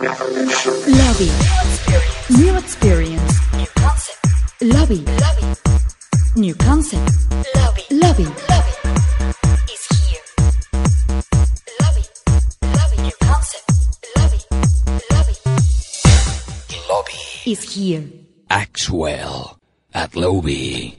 Lobby. New experience. New concept. Lobby. Lobby. New concept. Lobby. Lobby. Lobby. Is here. Lobby. Lobby. New concept. Lobby. Lobby. Lobby. Is here. Axwell at Lobby.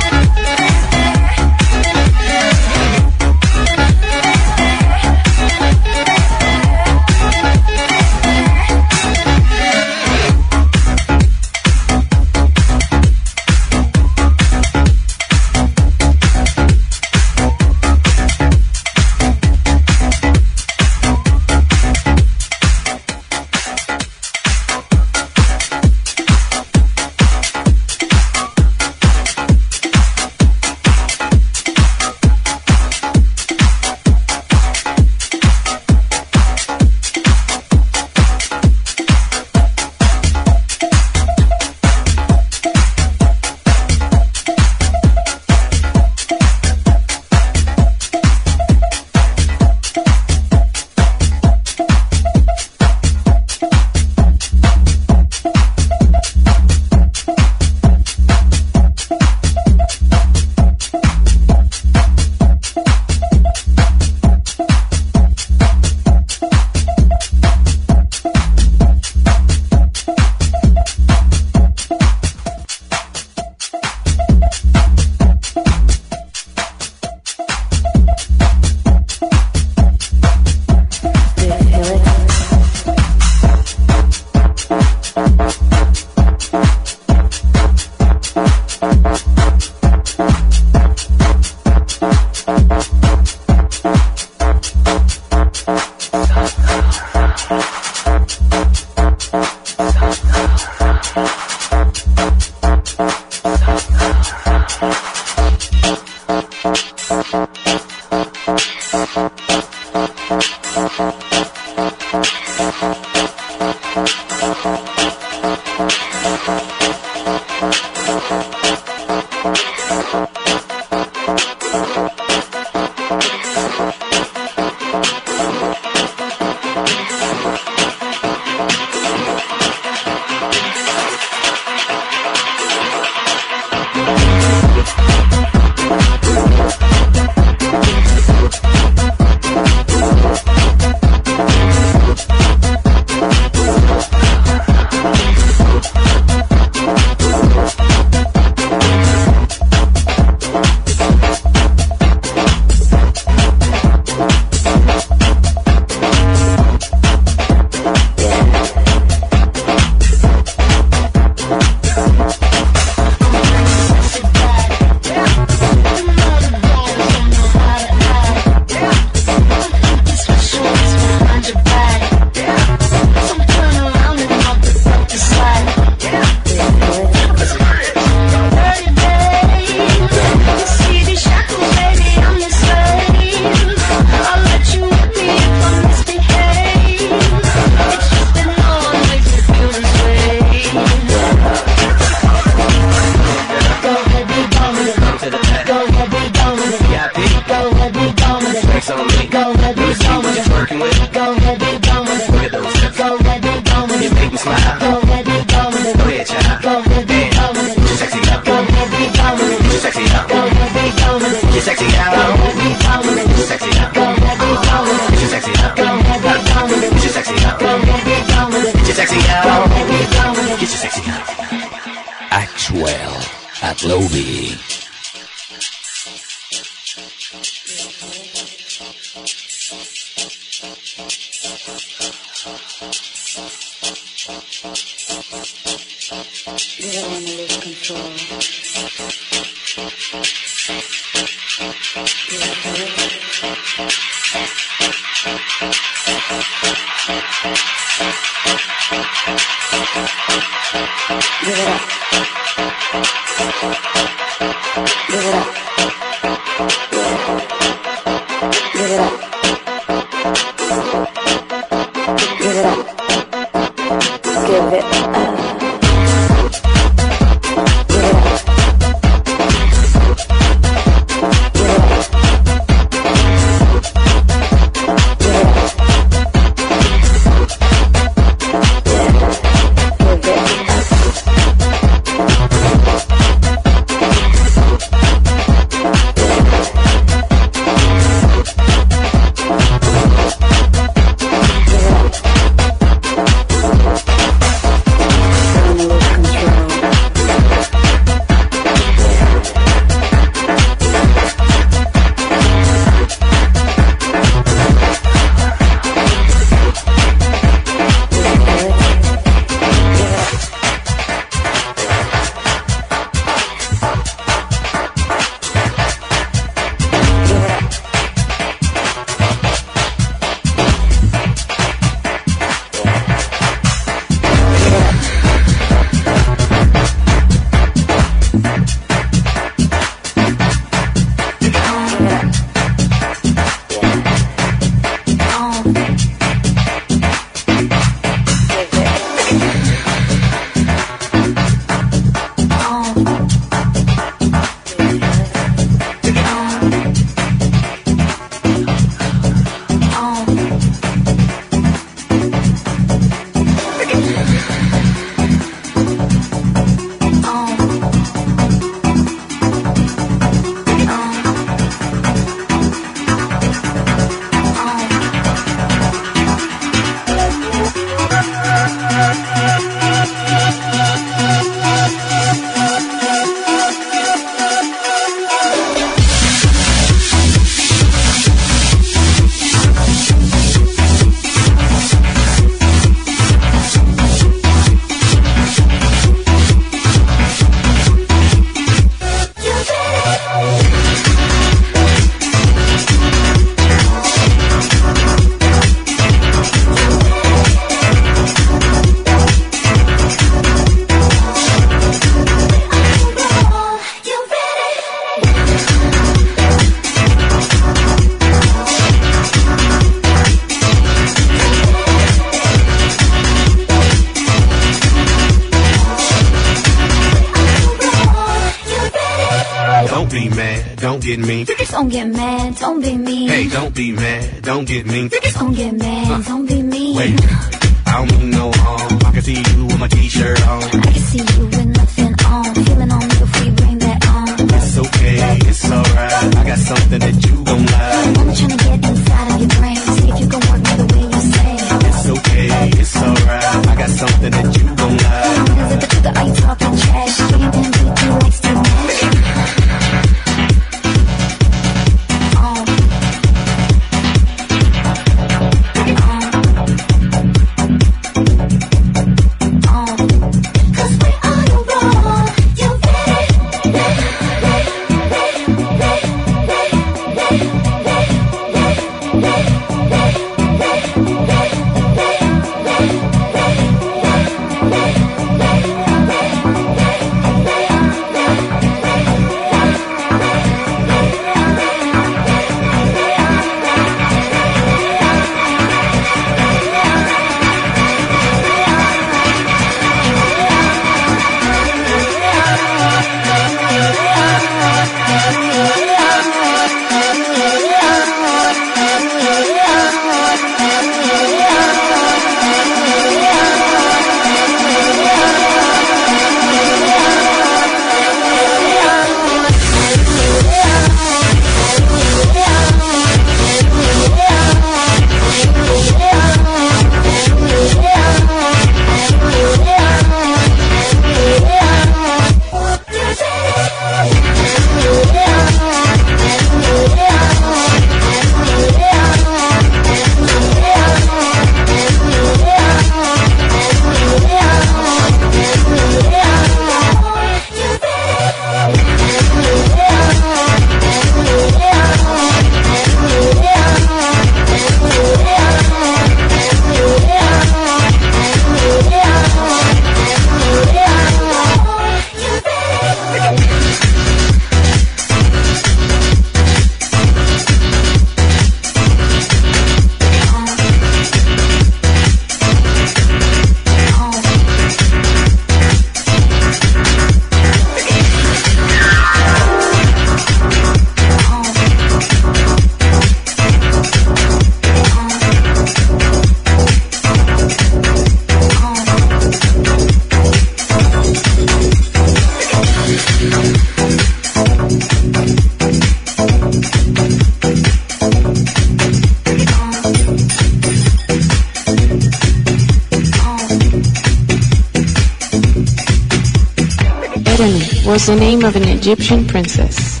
Was the name of an Egyptian princess,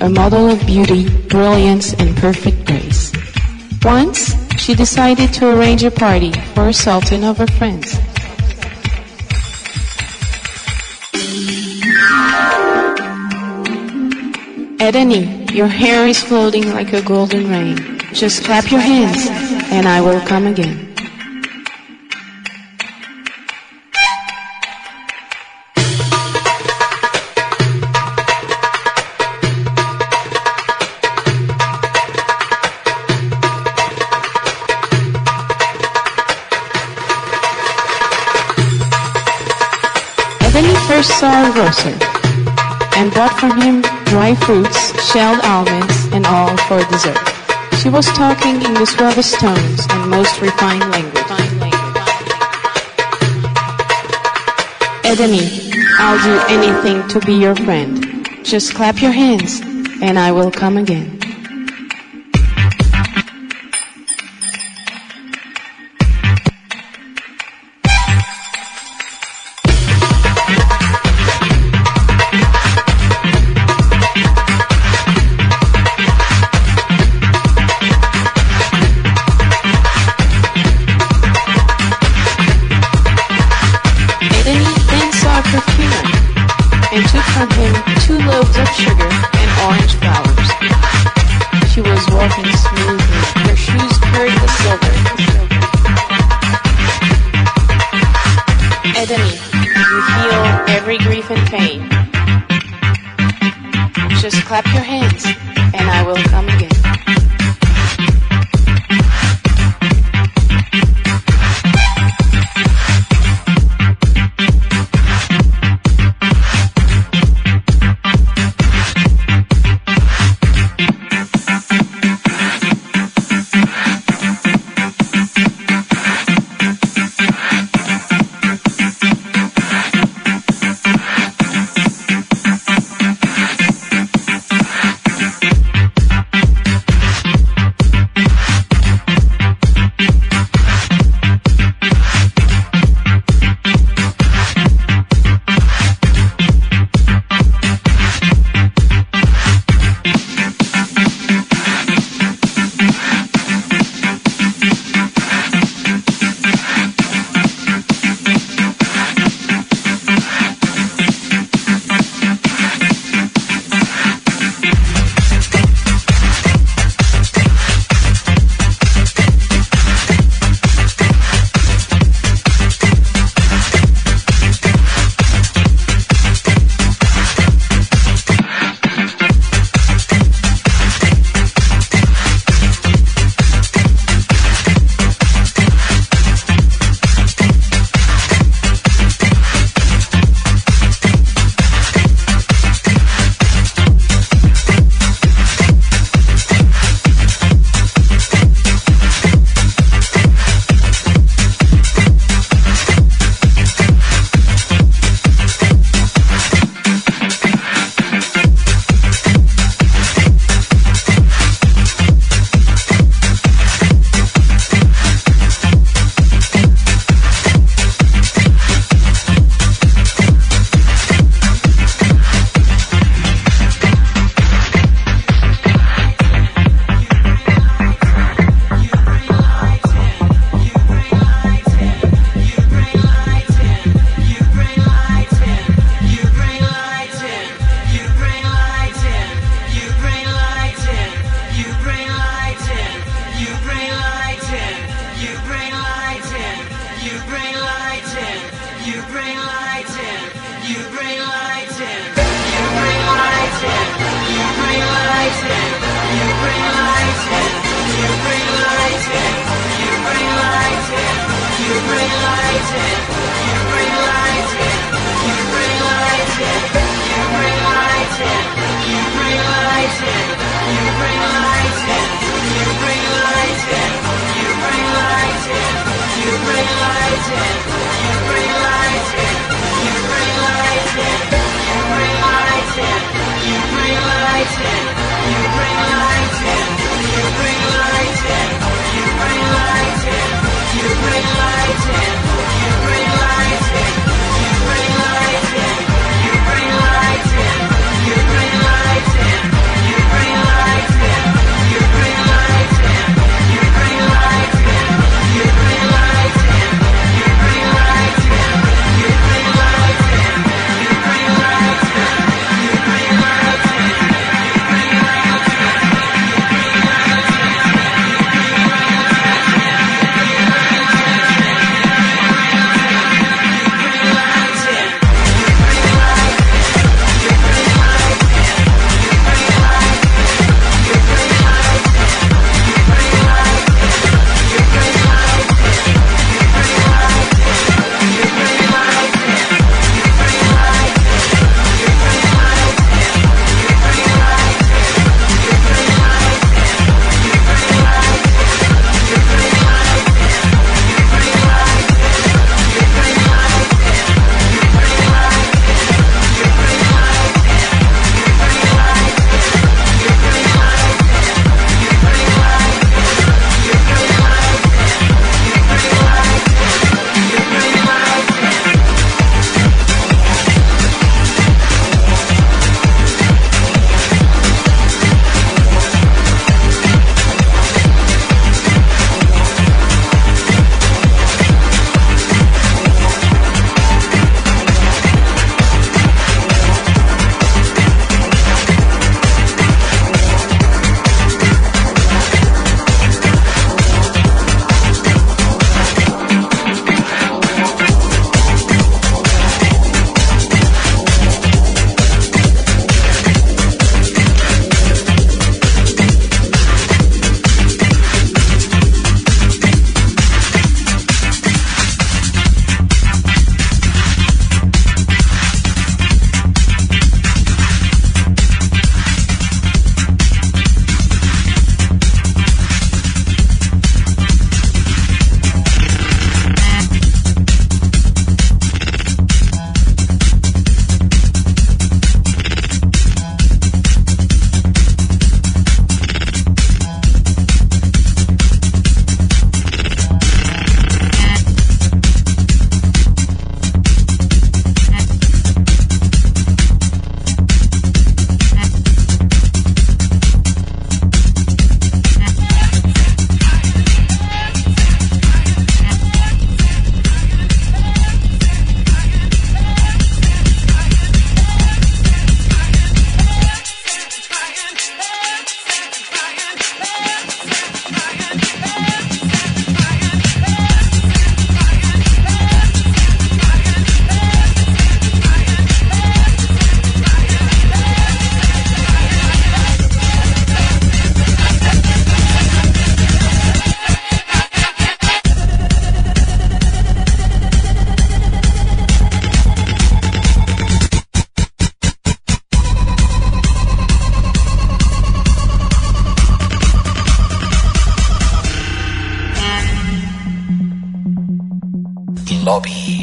a model of beauty, brilliance, and perfect grace. Once, she decided to arrange a party for a sultan of her friends. Edeni, your hair is floating like a golden rain. Just clap your hands, and I will come again. A grocer and bought from him dry fruits, shelled almonds, and all for dessert. She was talking in the suavest tones and most refined language. Ebony, I'll do anything to be your friend. Just clap your hands, and I will come again.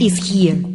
Is here.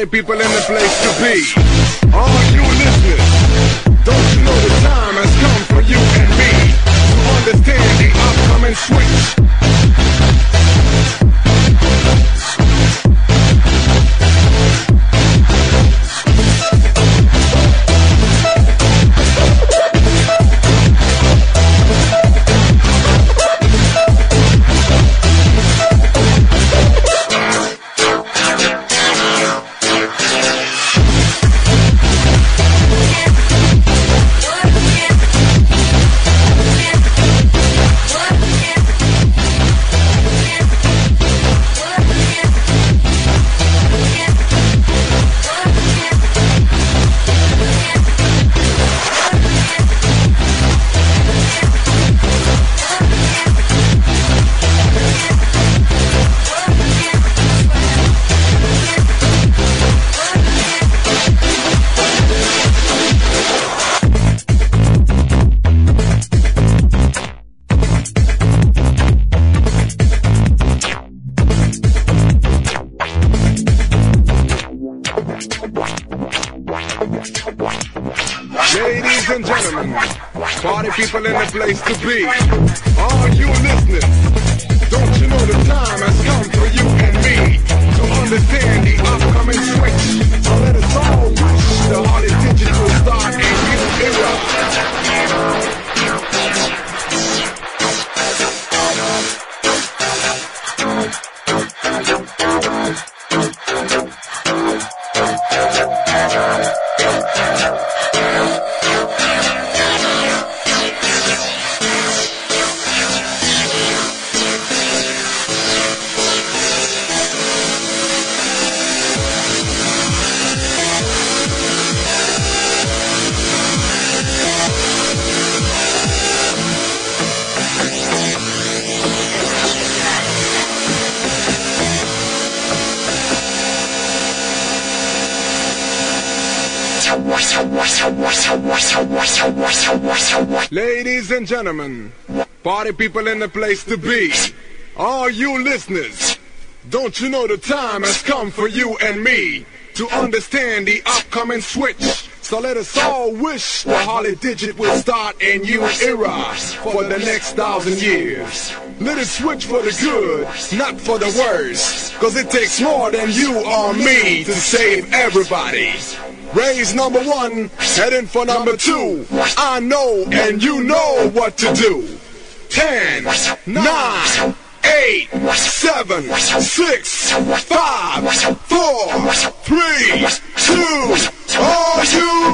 Party people in the place to be. And gentlemen, party people in the place to be. All you listeners, don't you know the time has come for you and me to understand the upcoming switch? So let us all wish the Holly Digit will start a new era for the next thousand years. Let it switch for the good, not for the worse. Cause it takes more than you or me to save everybody. Raise number one, heading for number two. I know and you know what to do. Ten, nine, eight, seven, six, five, four, three, two. Are you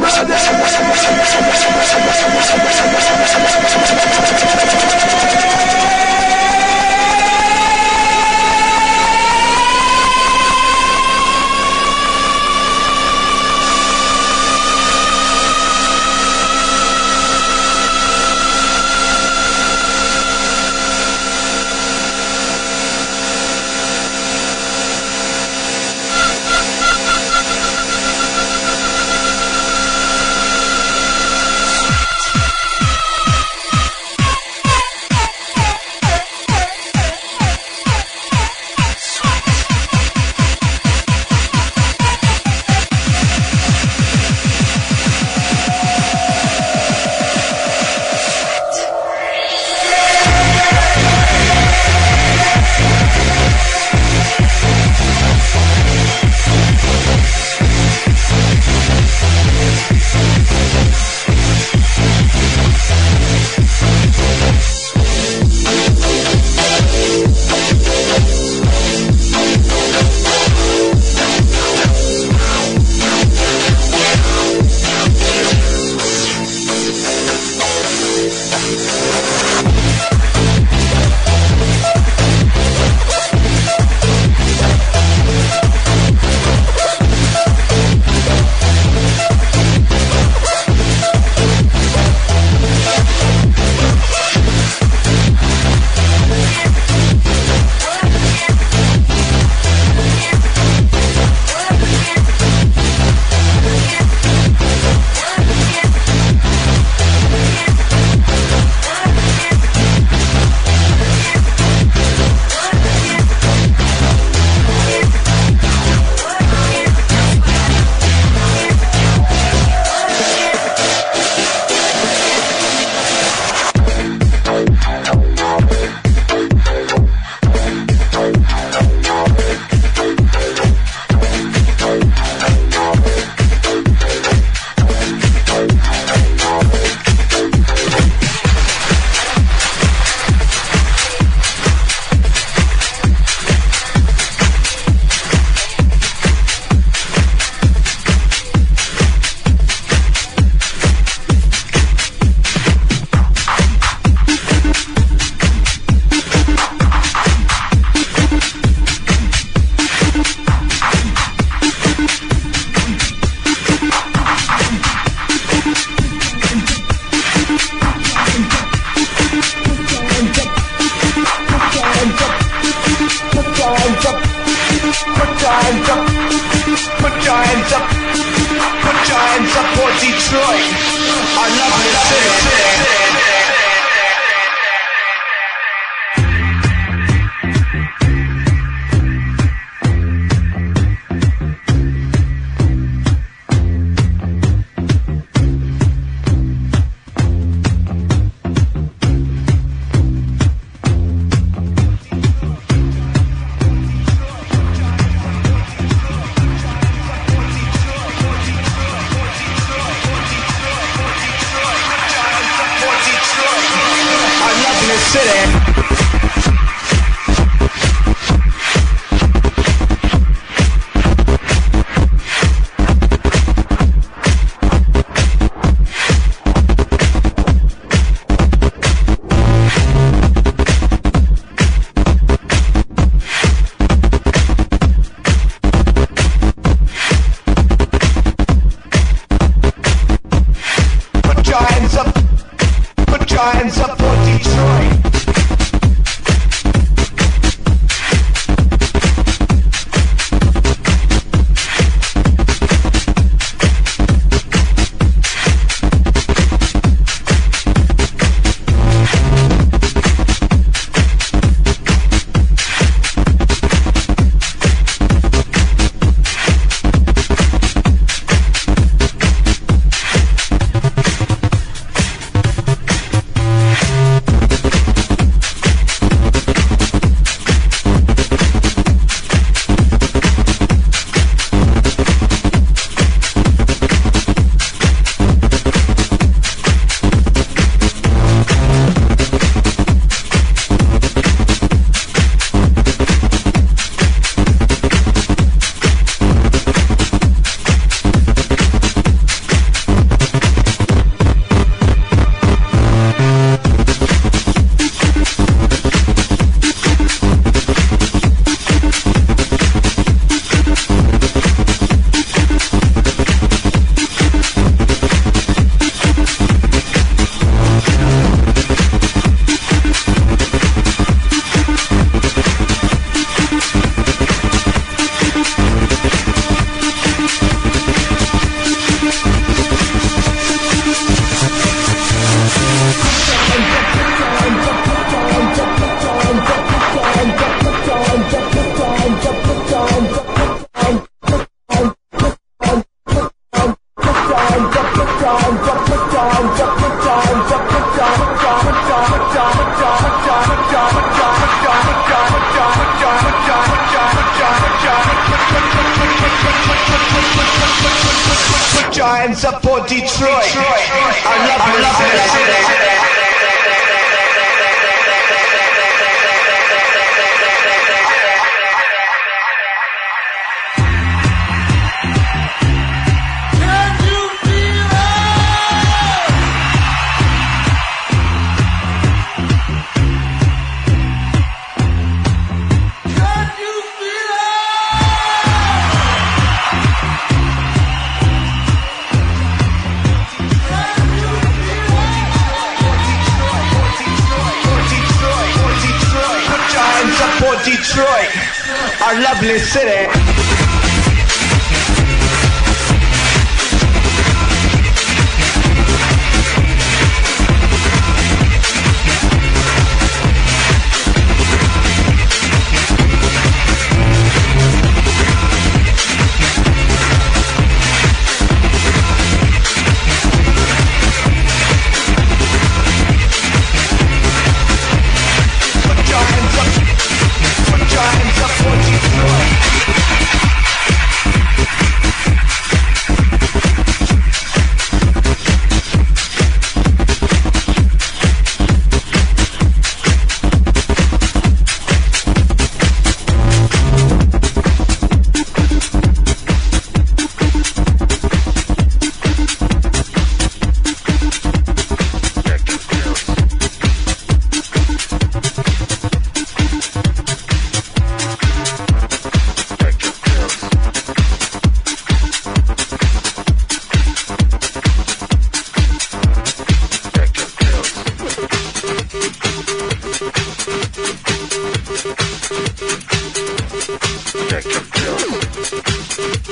Thank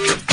you.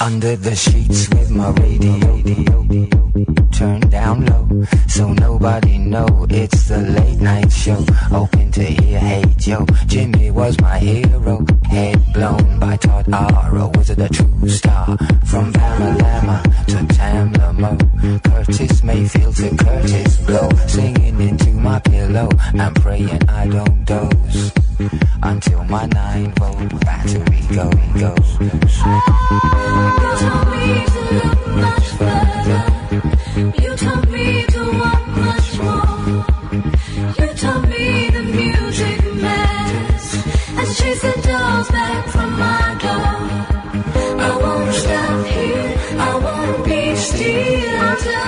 Under the sheets with my radio turned down low, so nobody know it's the late night show. Open to hear, hey Joe, Jimi was my hero. Head blown by Todd Ara, was it a true star? From Bamalama to Tamlamo, Curtis Mayfield to Kurtis Blow, singing into my pillow. I'm praying I don't doze until my nine volt battery go goes. You told me to want much more. You told me the music matters. Let's chase the dolls back from my door. I won't stop here. I won't be still until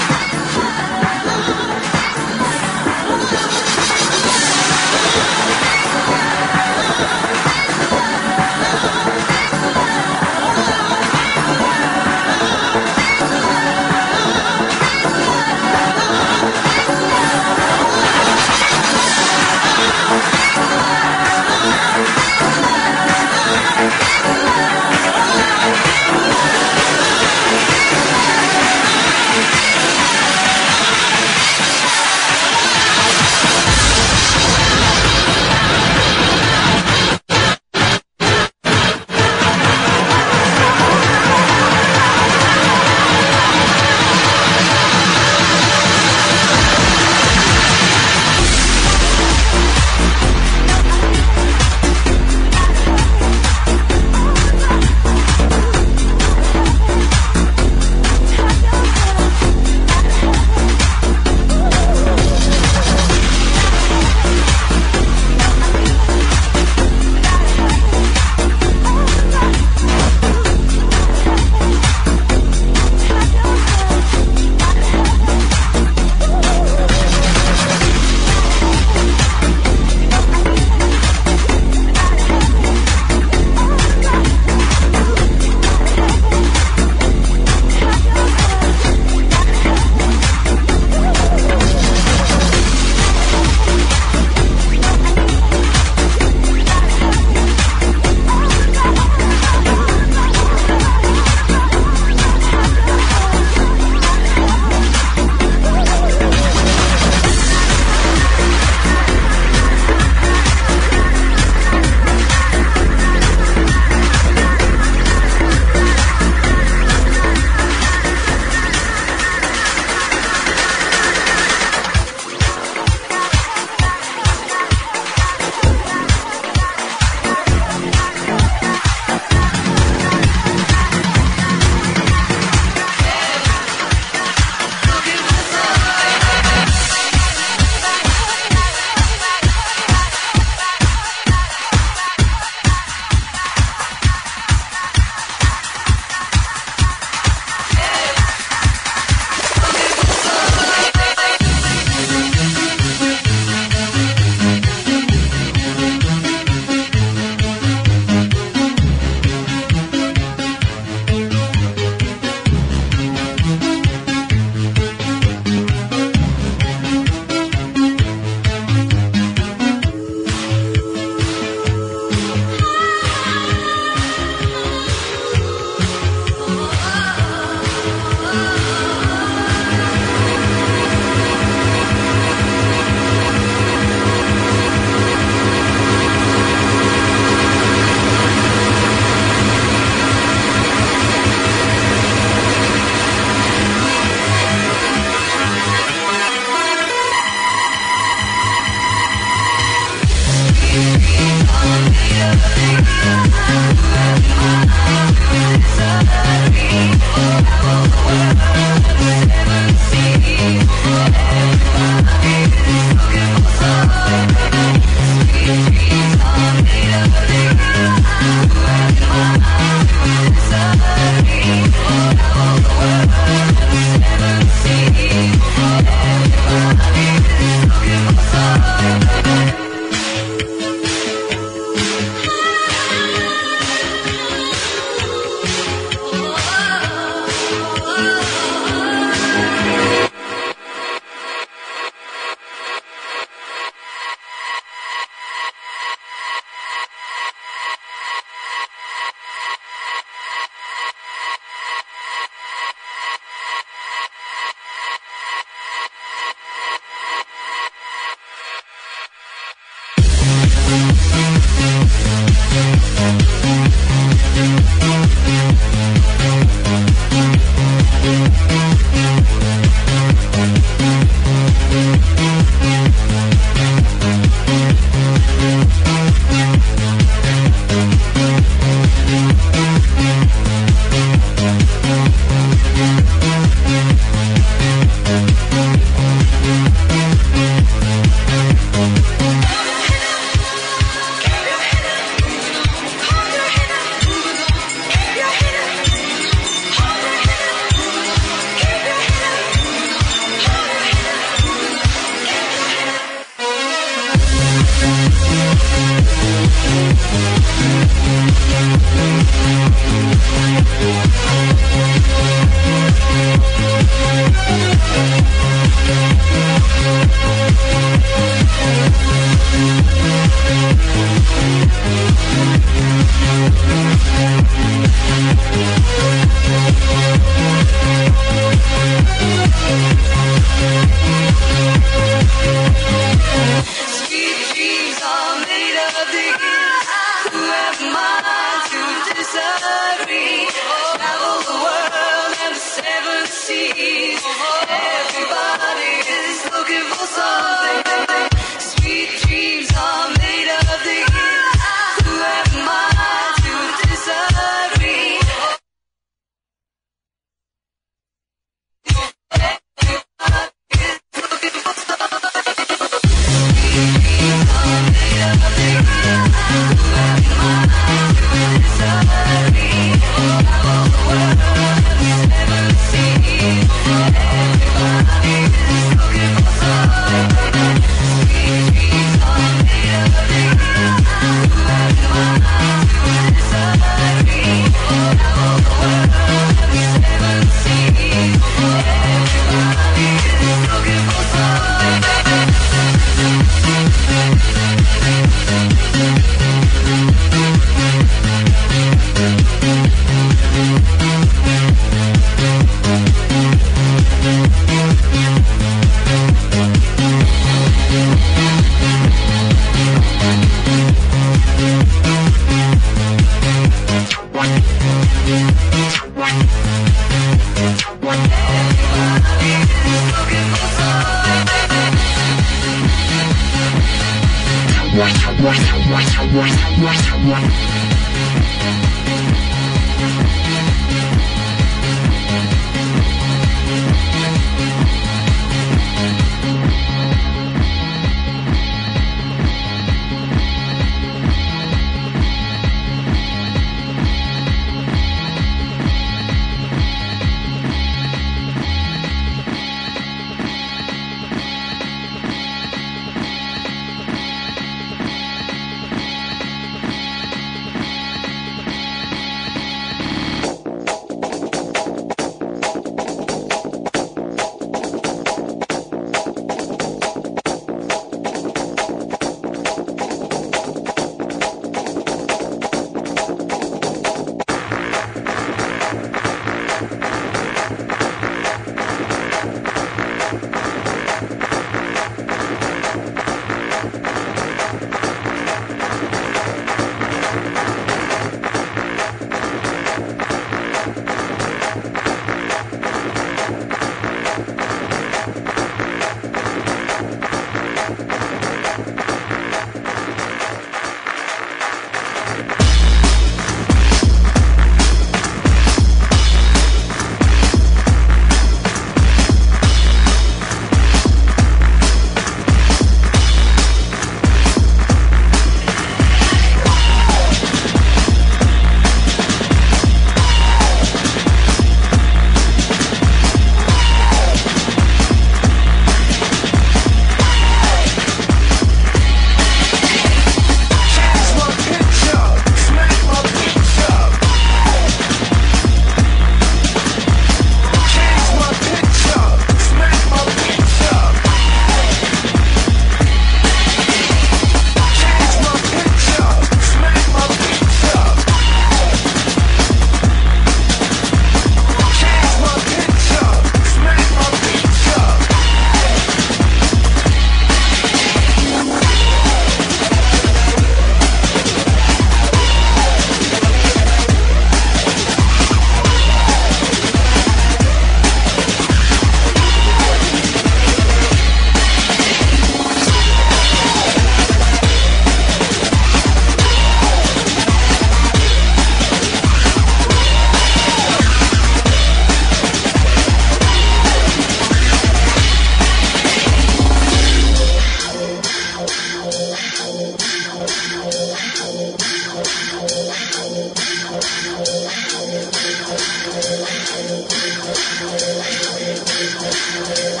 wow,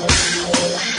wow, wow, wow.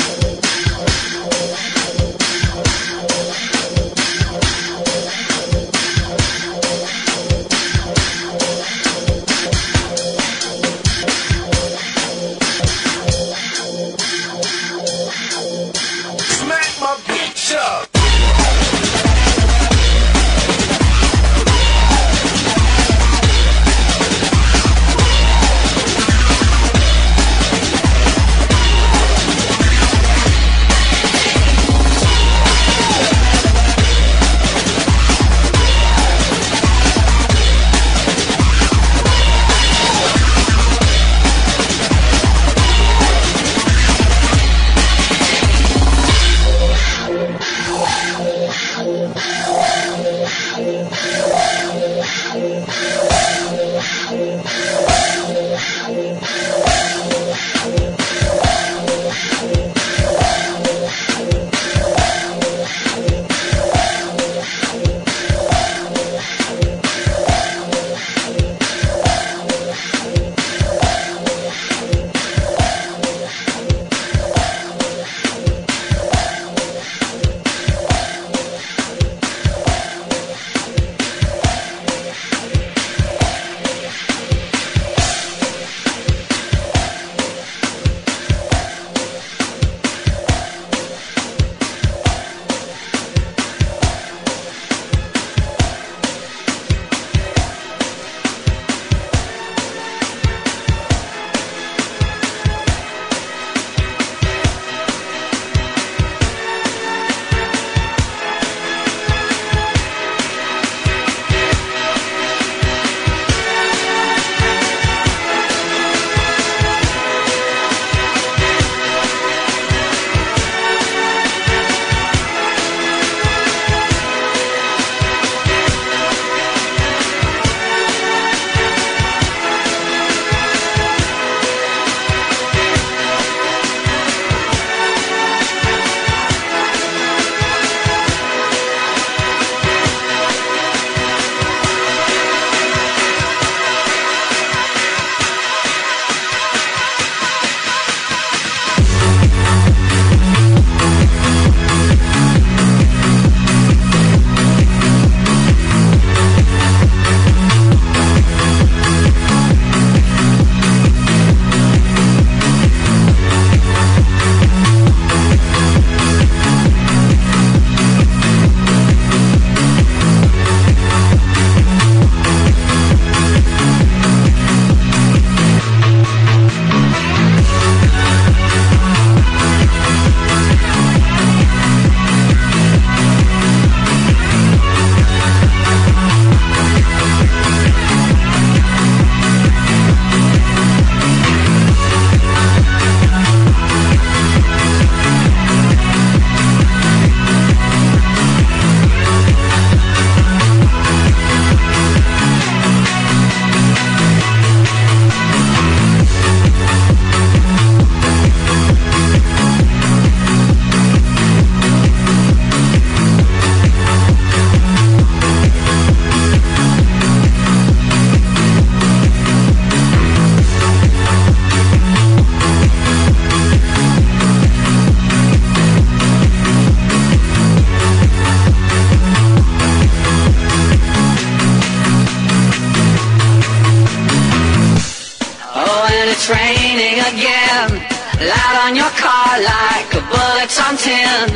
Car like a bullets on tin.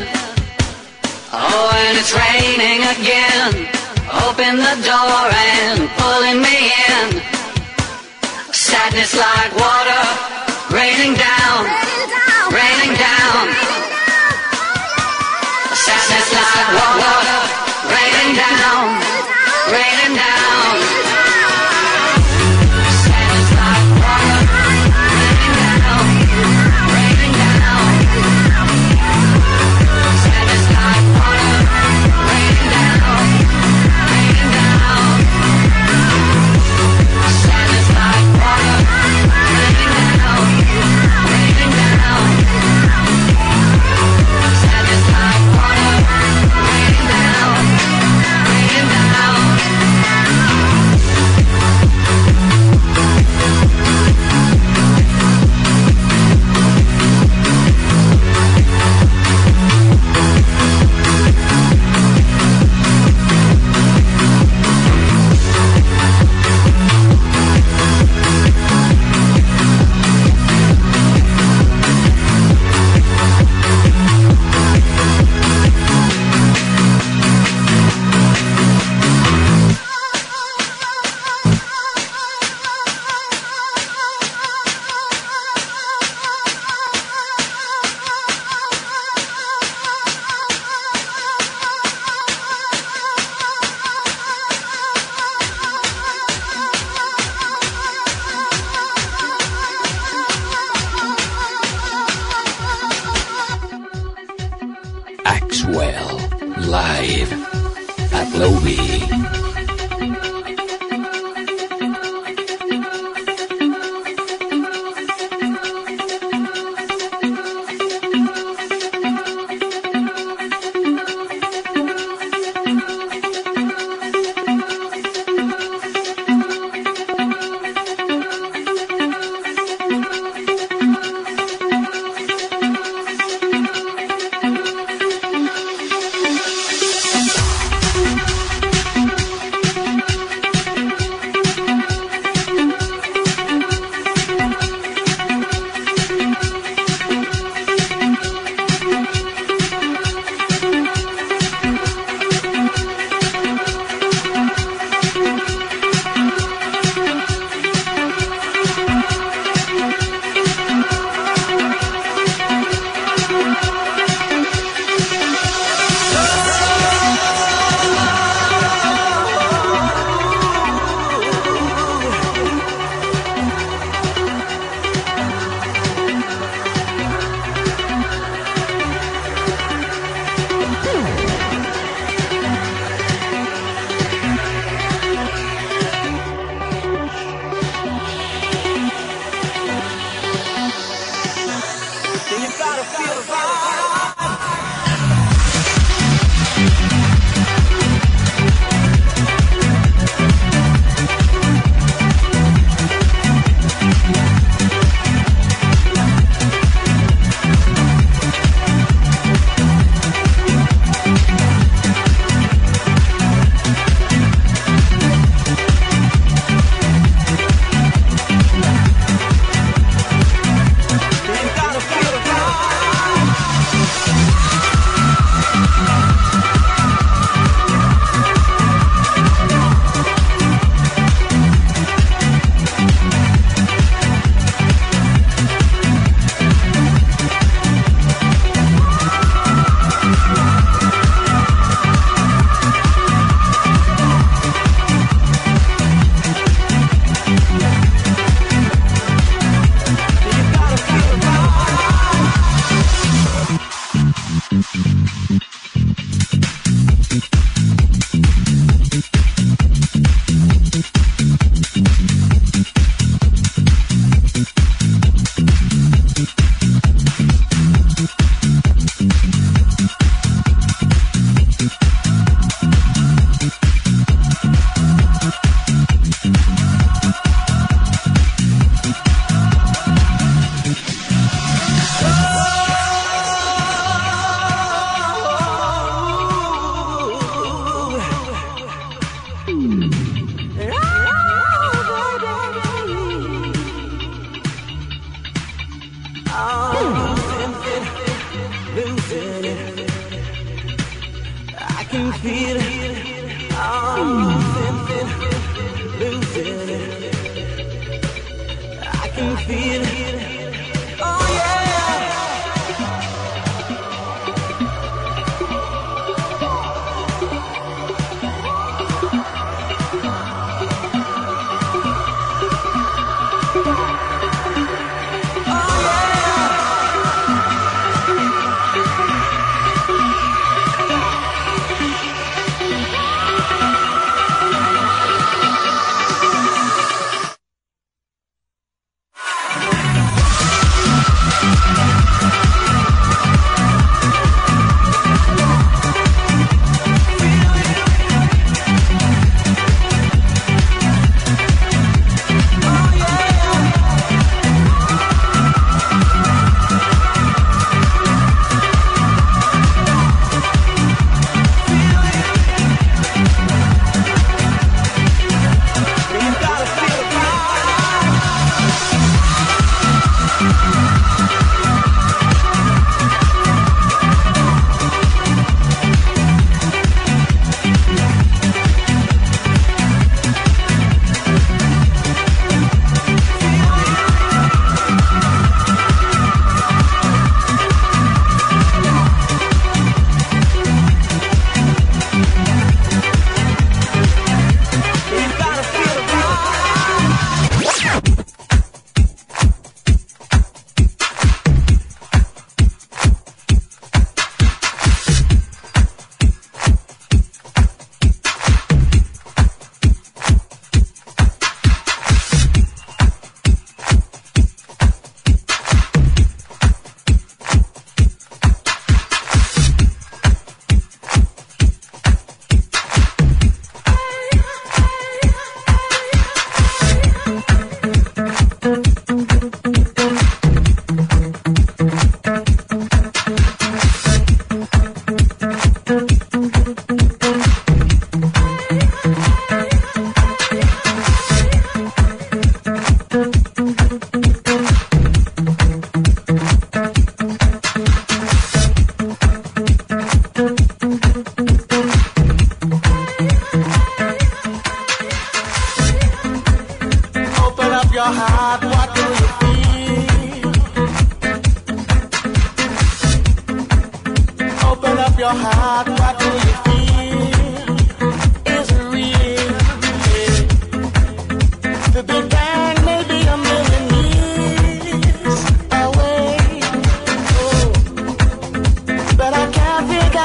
Oh, and it's raining again. Open the door and pulling me in. Sadness like water raining down, raining down. Sadness like wa- water raining down, raining down.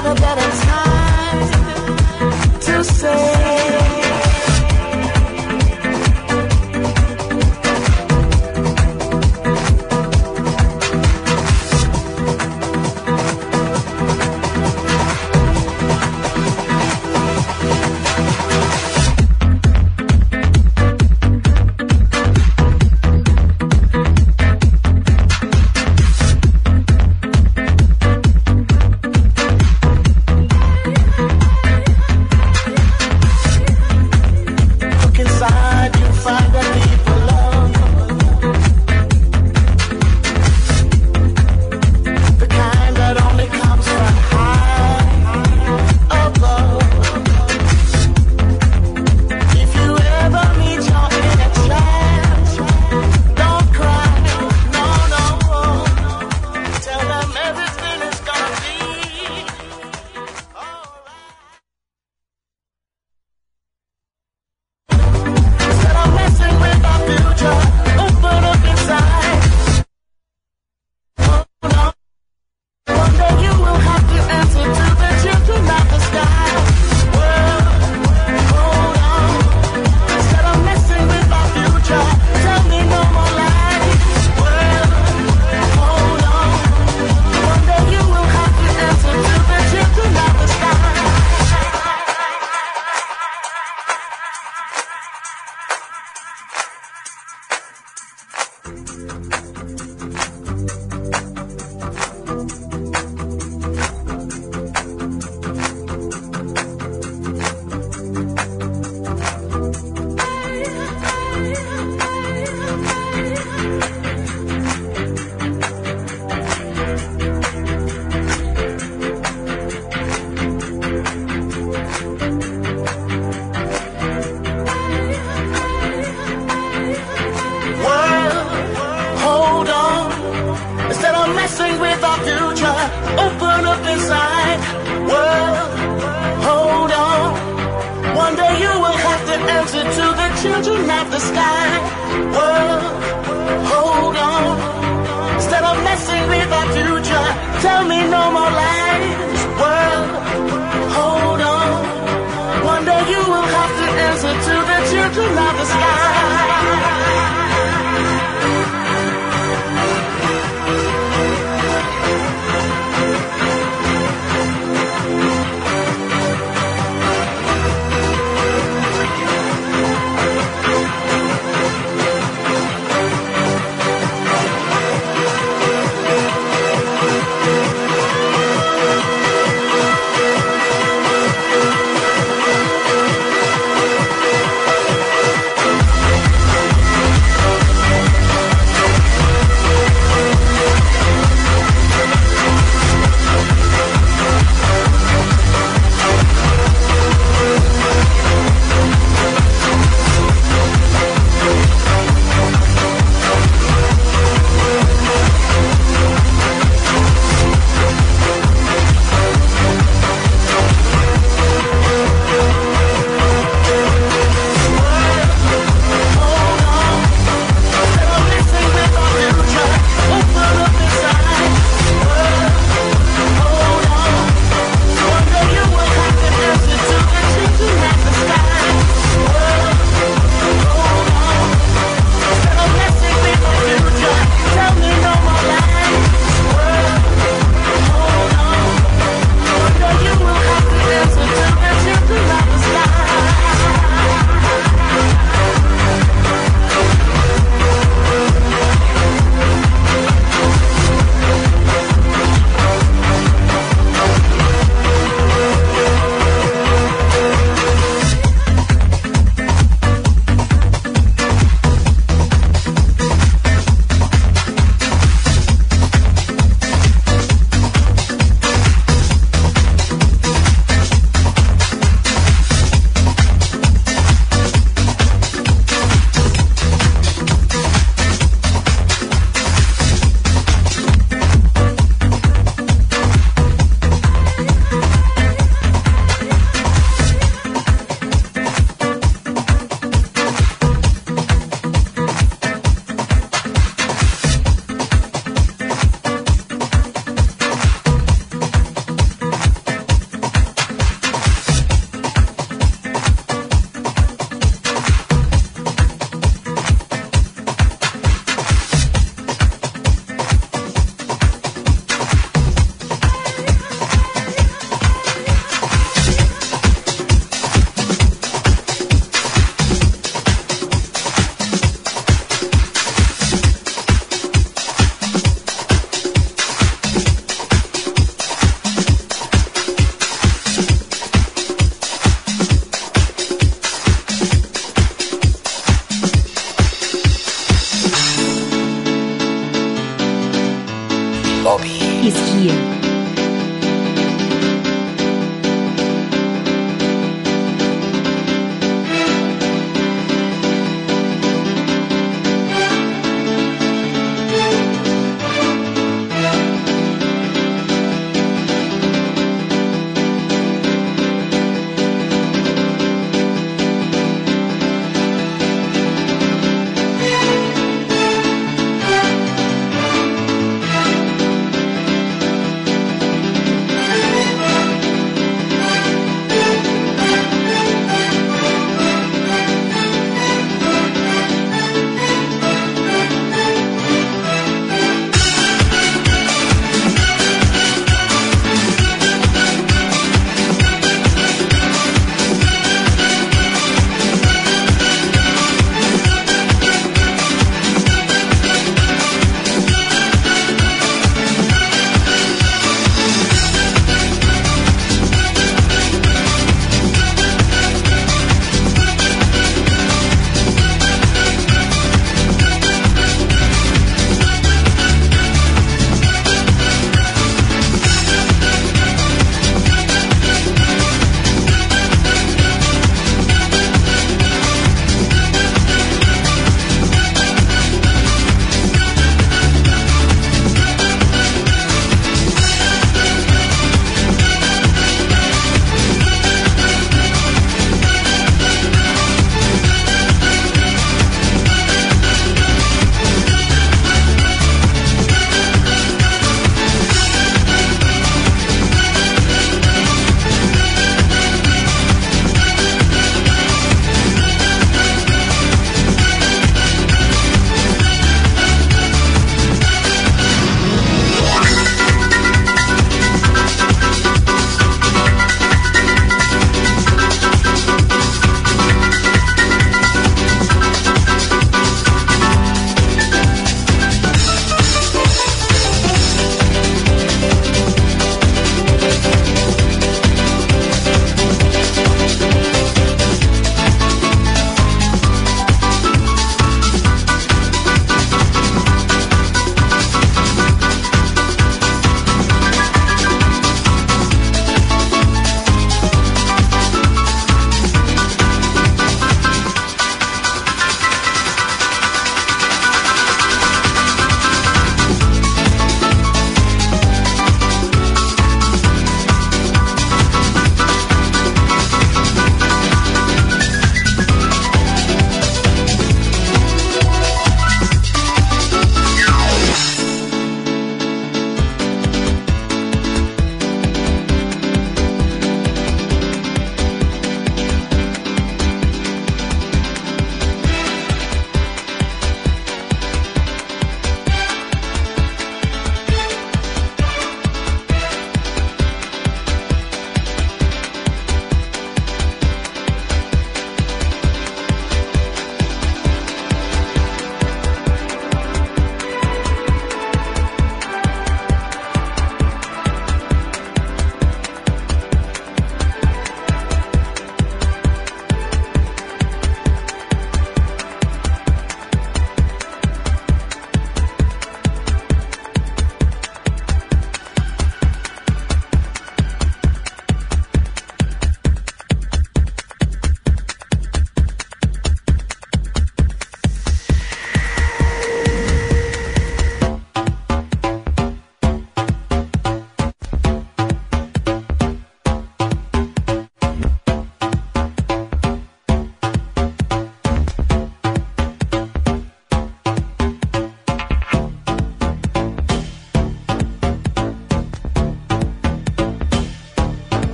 A better time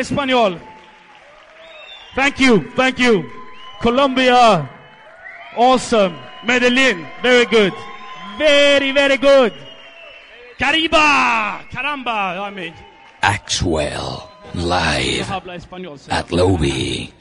habla español. Thank you, thank you. Colombia, awesome. Medellin, very good. Very, very good. Cariba, caramba, I mean. Axwell, live habla español. sir. at Lobby.